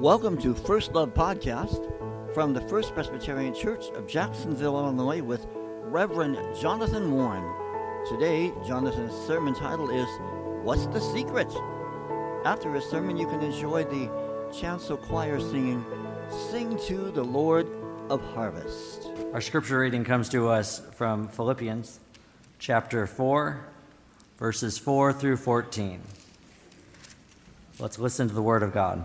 Welcome to First Love Podcast from the First Presbyterian Church of Jacksonville, Illinois, with Reverend Jonathan Warren. Today, Jonathan's sermon title is What's the Secret? After his sermon, you can enjoy the chancel choir singing Sing to the Lord of Harvest. Our scripture reading comes to us from Philippians chapter 4, verses 4 through 14. Let's listen to the word of God.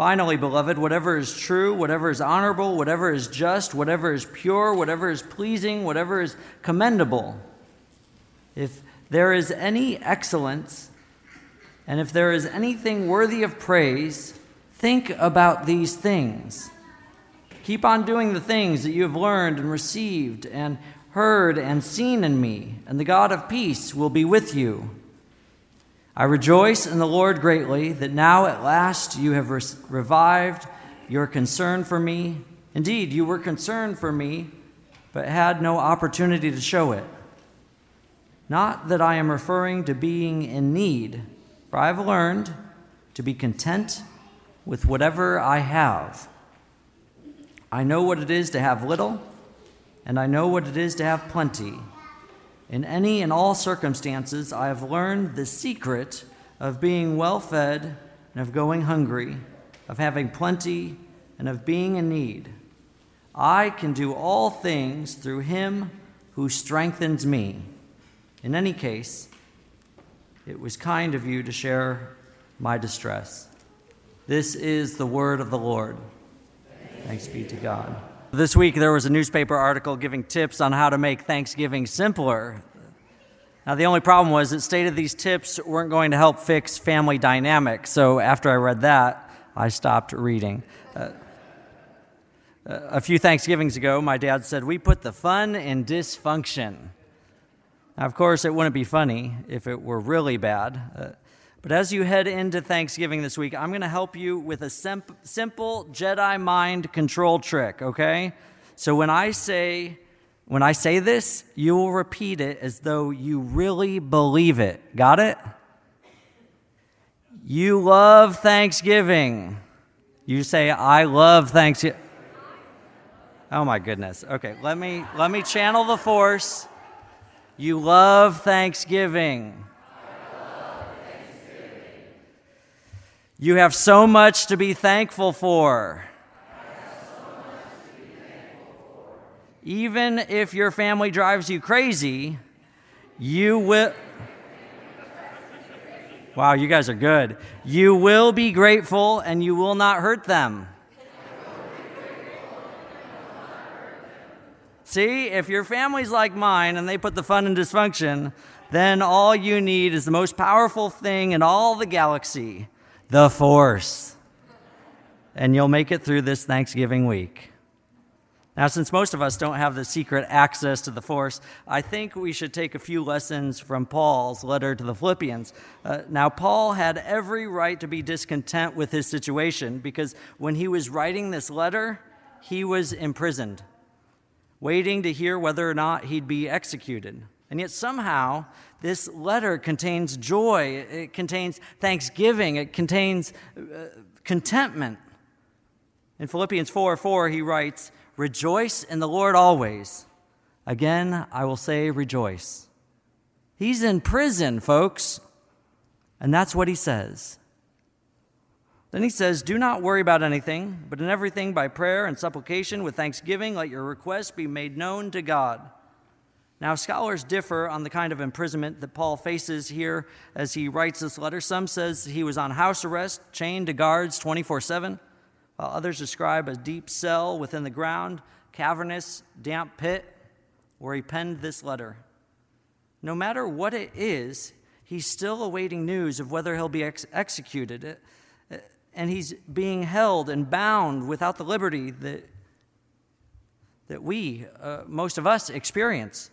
Finally, beloved, whatever is true, whatever is honorable, whatever is just, whatever is pure, whatever is pleasing, whatever is commendable, if there is any excellence, and if there is anything worthy of praise, think about these things. Keep on doing the things that you have learned and received and heard and seen in me, and the God of peace will be with you. I rejoice in the Lord greatly that now at last you have re- revived your concern for me. Indeed, you were concerned for me, but had no opportunity to show it. Not that I am referring to being in need, for I have learned to be content with whatever I have. I know what it is to have little, and I know what it is to have plenty. In any and all circumstances, I have learned the secret of being well fed and of going hungry, of having plenty and of being in need. I can do all things through him who strengthens me. In any case, it was kind of you to share my distress. This is the word of the Lord. Thanks be to God. This week, there was a newspaper article giving tips on how to make Thanksgiving simpler. Now, the only problem was it stated these tips weren't going to help fix family dynamics. So, after I read that, I stopped reading. Uh, a few Thanksgivings ago, my dad said, We put the fun in dysfunction. Now, of course, it wouldn't be funny if it were really bad. Uh, but as you head into Thanksgiving this week, I'm going to help you with a simp- simple Jedi mind control trick, okay? So when I say when I say this, you will repeat it as though you really believe it. Got it? You love Thanksgiving. You say I love Thanksgiving. Oh my goodness. Okay, let me let me channel the force. You love Thanksgiving. You have so much to be thankful for. Even if your family drives you crazy, you will. Wow, you guys are good. You will be grateful and you will not hurt them. See, if your family's like mine and they put the fun in dysfunction, then all you need is the most powerful thing in all the galaxy the Force. And you'll make it through this Thanksgiving week. Now, since most of us don't have the secret access to the Force, I think we should take a few lessons from Paul's letter to the Philippians. Uh, now, Paul had every right to be discontent with his situation because when he was writing this letter, he was imprisoned, waiting to hear whether or not he'd be executed. And yet, somehow, this letter contains joy, it contains thanksgiving, it contains uh, contentment. In Philippians 4 4, he writes, Rejoice in the Lord always. Again, I will say, rejoice. He's in prison, folks. And that's what he says. Then he says, Do not worry about anything, but in everything by prayer and supplication with thanksgiving, let your requests be made known to God. Now, scholars differ on the kind of imprisonment that Paul faces here as he writes this letter. Some says he was on house arrest, chained to guards 24/7, while others describe a deep cell within the ground, cavernous, damp pit where he penned this letter. No matter what it is, he's still awaiting news of whether he'll be ex- executed. And he's being held and bound without the liberty that that we, uh, most of us, experience.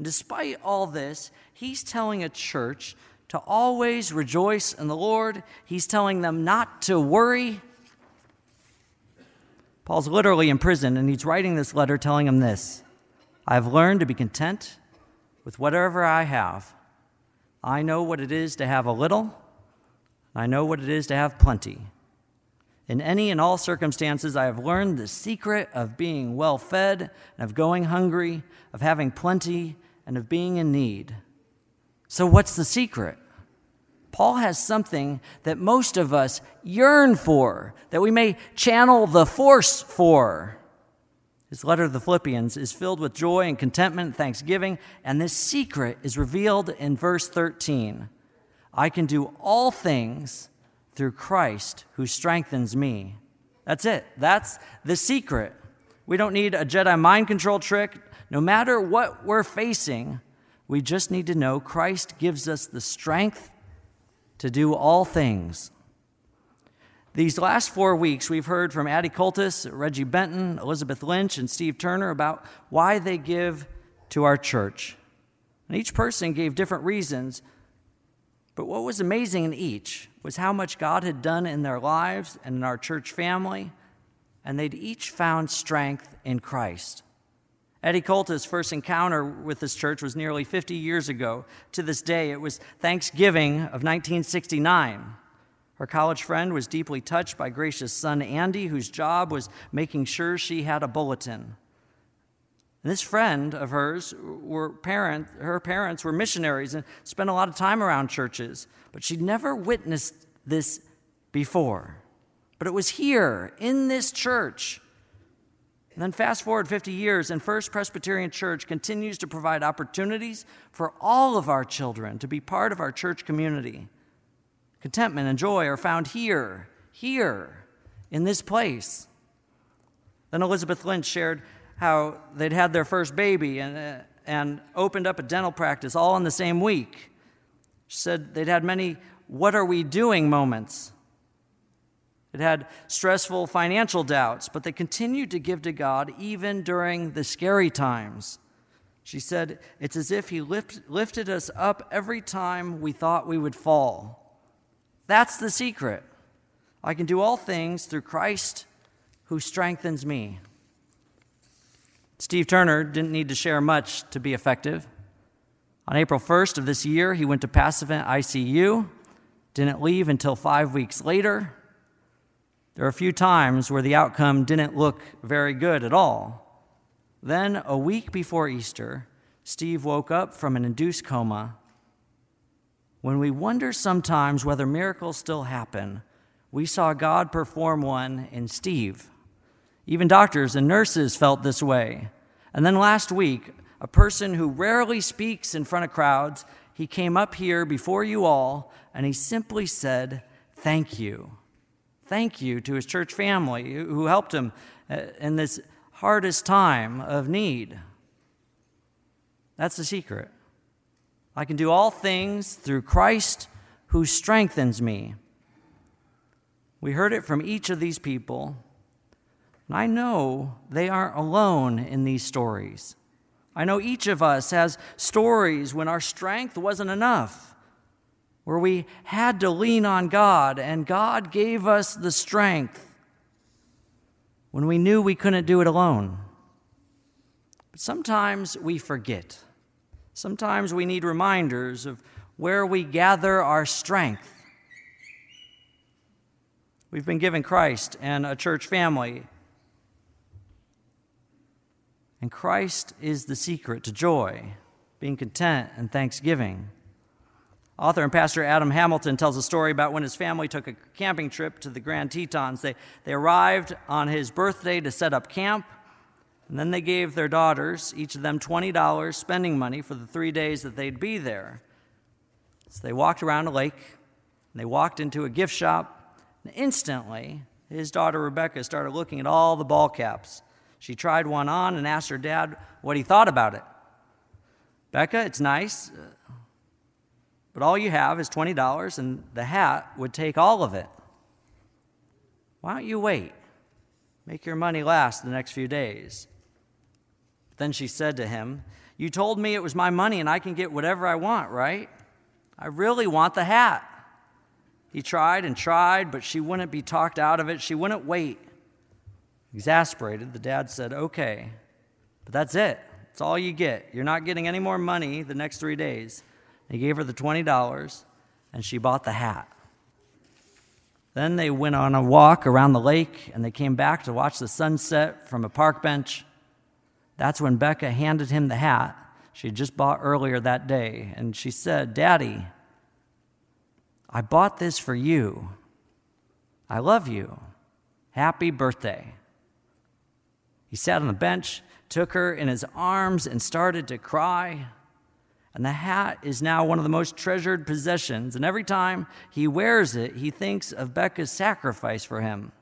Despite all this, he's telling a church to always rejoice in the Lord. He's telling them not to worry. Paul's literally in prison, and he's writing this letter telling them this I've learned to be content with whatever I have. I know what it is to have a little, I know what it is to have plenty. In any and all circumstances, I have learned the secret of being well fed, and of going hungry, of having plenty, and of being in need. So, what's the secret? Paul has something that most of us yearn for, that we may channel the force for. His letter to the Philippians is filled with joy and contentment and thanksgiving, and this secret is revealed in verse 13. I can do all things through Christ who strengthens me. That's it. That's the secret. We don't need a Jedi mind control trick. No matter what we're facing, we just need to know Christ gives us the strength to do all things. These last four weeks, we've heard from Addie Cultus, Reggie Benton, Elizabeth Lynch, and Steve Turner about why they give to our church. And each person gave different reasons, but what was amazing in each was how much God had done in their lives and in our church family, and they'd each found strength in Christ. Eddie Cultus' first encounter with this church was nearly 50 years ago. To this day, it was Thanksgiving of 1969. Her college friend was deeply touched by Gracious son Andy, whose job was making sure she had a bulletin. And this friend of hers were parent, her parents were missionaries and spent a lot of time around churches, but she'd never witnessed this before. But it was here in this church. And then fast forward 50 years, and First Presbyterian Church continues to provide opportunities for all of our children to be part of our church community. Contentment and joy are found here, here, in this place. Then Elizabeth Lynch shared how they'd had their first baby and, uh, and opened up a dental practice all in the same week. She said they'd had many what are we doing moments. It had stressful financial doubts, but they continued to give to God even during the scary times. She said, It's as if He lift, lifted us up every time we thought we would fall. That's the secret. I can do all things through Christ who strengthens me. Steve Turner didn't need to share much to be effective. On April 1st of this year, he went to Passavant ICU, didn't leave until five weeks later. There are a few times where the outcome didn't look very good at all. Then, a week before Easter, Steve woke up from an induced coma. When we wonder sometimes whether miracles still happen, we saw God perform one in Steve. Even doctors and nurses felt this way. And then last week, a person who rarely speaks in front of crowds, he came up here before you all and he simply said, Thank you. Thank you to his church family who helped him uh, in this hardest time of need. That's the secret. I can do all things through Christ who strengthens me. We heard it from each of these people and I know they aren't alone in these stories. I know each of us has stories when our strength wasn't enough, where we had to lean on God, and God gave us the strength when we knew we couldn't do it alone. But sometimes we forget. Sometimes we need reminders of where we gather our strength. We've been given Christ and a church family and Christ is the secret to joy, being content and thanksgiving. Author and pastor Adam Hamilton tells a story about when his family took a camping trip to the Grand Tetons. They, they arrived on his birthday to set up camp, and then they gave their daughters, each of them $20 spending money for the three days that they'd be there. So they walked around a lake, and they walked into a gift shop, and instantly his daughter Rebecca started looking at all the ball caps she tried one on and asked her dad what he thought about it. Becca, it's nice, but all you have is $20, and the hat would take all of it. Why don't you wait? Make your money last the next few days. then she said to him, You told me it was my money and I can get whatever I want, right? I really want the hat. He tried and tried, but she wouldn't be talked out of it. She wouldn't wait. Exasperated, the dad said, Okay, but that's it. It's all you get. You're not getting any more money the next three days. He gave her the $20, and she bought the hat. Then they went on a walk around the lake, and they came back to watch the sunset from a park bench. That's when Becca handed him the hat she had just bought earlier that day, and she said, Daddy, I bought this for you. I love you. Happy birthday. He sat on the bench, took her in his arms, and started to cry. And the hat is now one of the most treasured possessions. And every time he wears it, he thinks of Becca's sacrifice for him.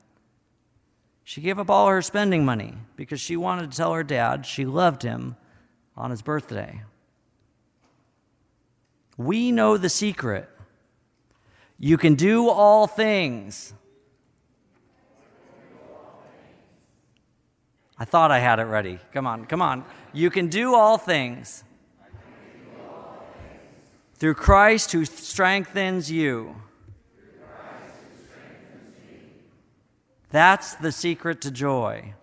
She gave up all her spending money because she wanted to tell her dad she loved him on his birthday. We know the secret. You can do all things I thought I had it ready. Come on, come on. You can do all things through Christ who strengthens you. That's the secret to joy.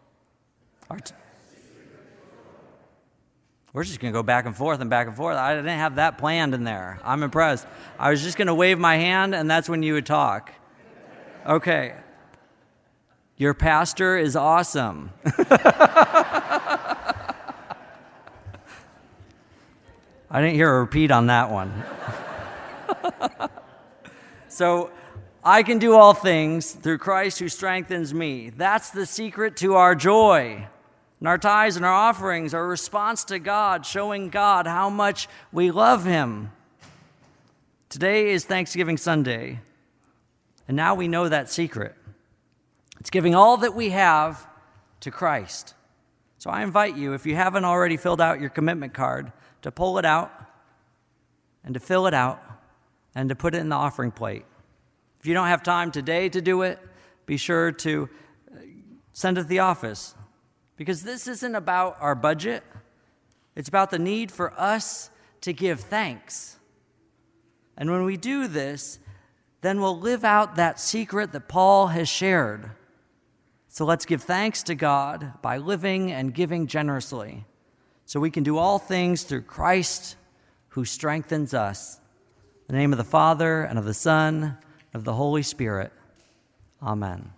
We're just going to go back and forth and back and forth. I didn't have that planned in there. I'm impressed. I was just going to wave my hand, and that's when you would talk. Okay. Your pastor is awesome. I didn't hear a repeat on that one. so, I can do all things through Christ who strengthens me. That's the secret to our joy. And our tithes and our offerings a response to God, showing God how much we love Him. Today is Thanksgiving Sunday, and now we know that secret. It's giving all that we have to Christ. So I invite you, if you haven't already filled out your commitment card, to pull it out and to fill it out and to put it in the offering plate. If you don't have time today to do it, be sure to uh, send it to the office because this isn't about our budget, it's about the need for us to give thanks. And when we do this, then we'll live out that secret that Paul has shared so let's give thanks to God by living and giving generously, so we can do all things through Christ who strengthens us. In the name of the Father, and of the Son, and of the Holy Spirit. Amen.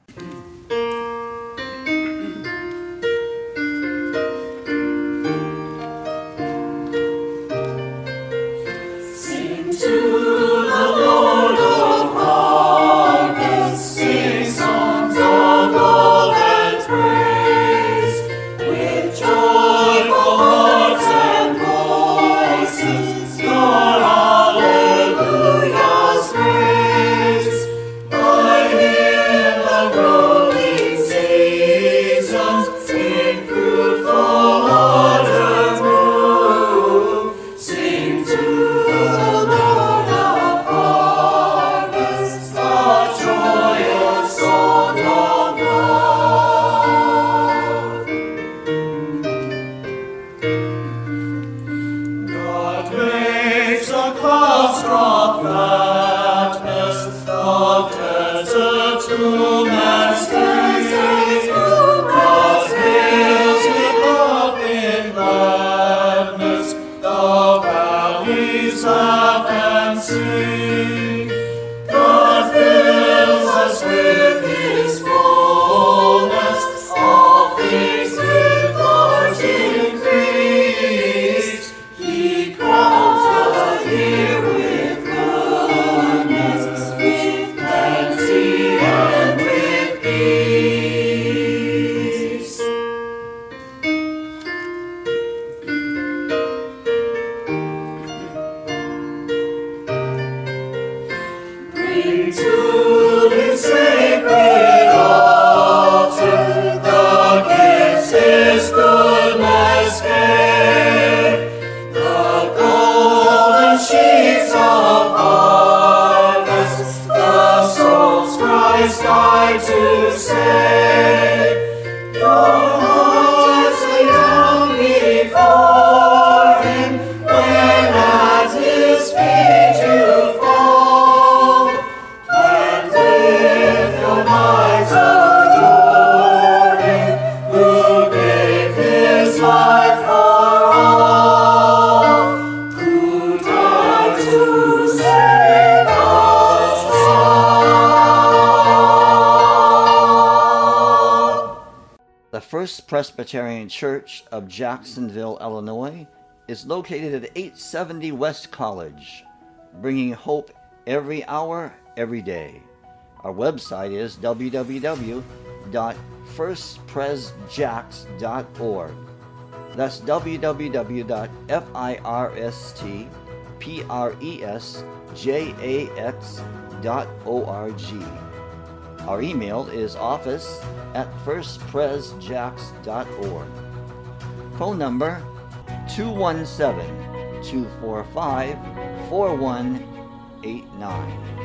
Presbyterian Church of Jacksonville, Illinois is located at 870 West College, bringing hope every hour, every day. Our website is www.firstpresjax.org. That's www.firstpresjax.org. Our email is office at firstpresjax.org. Phone number 217 245 4189.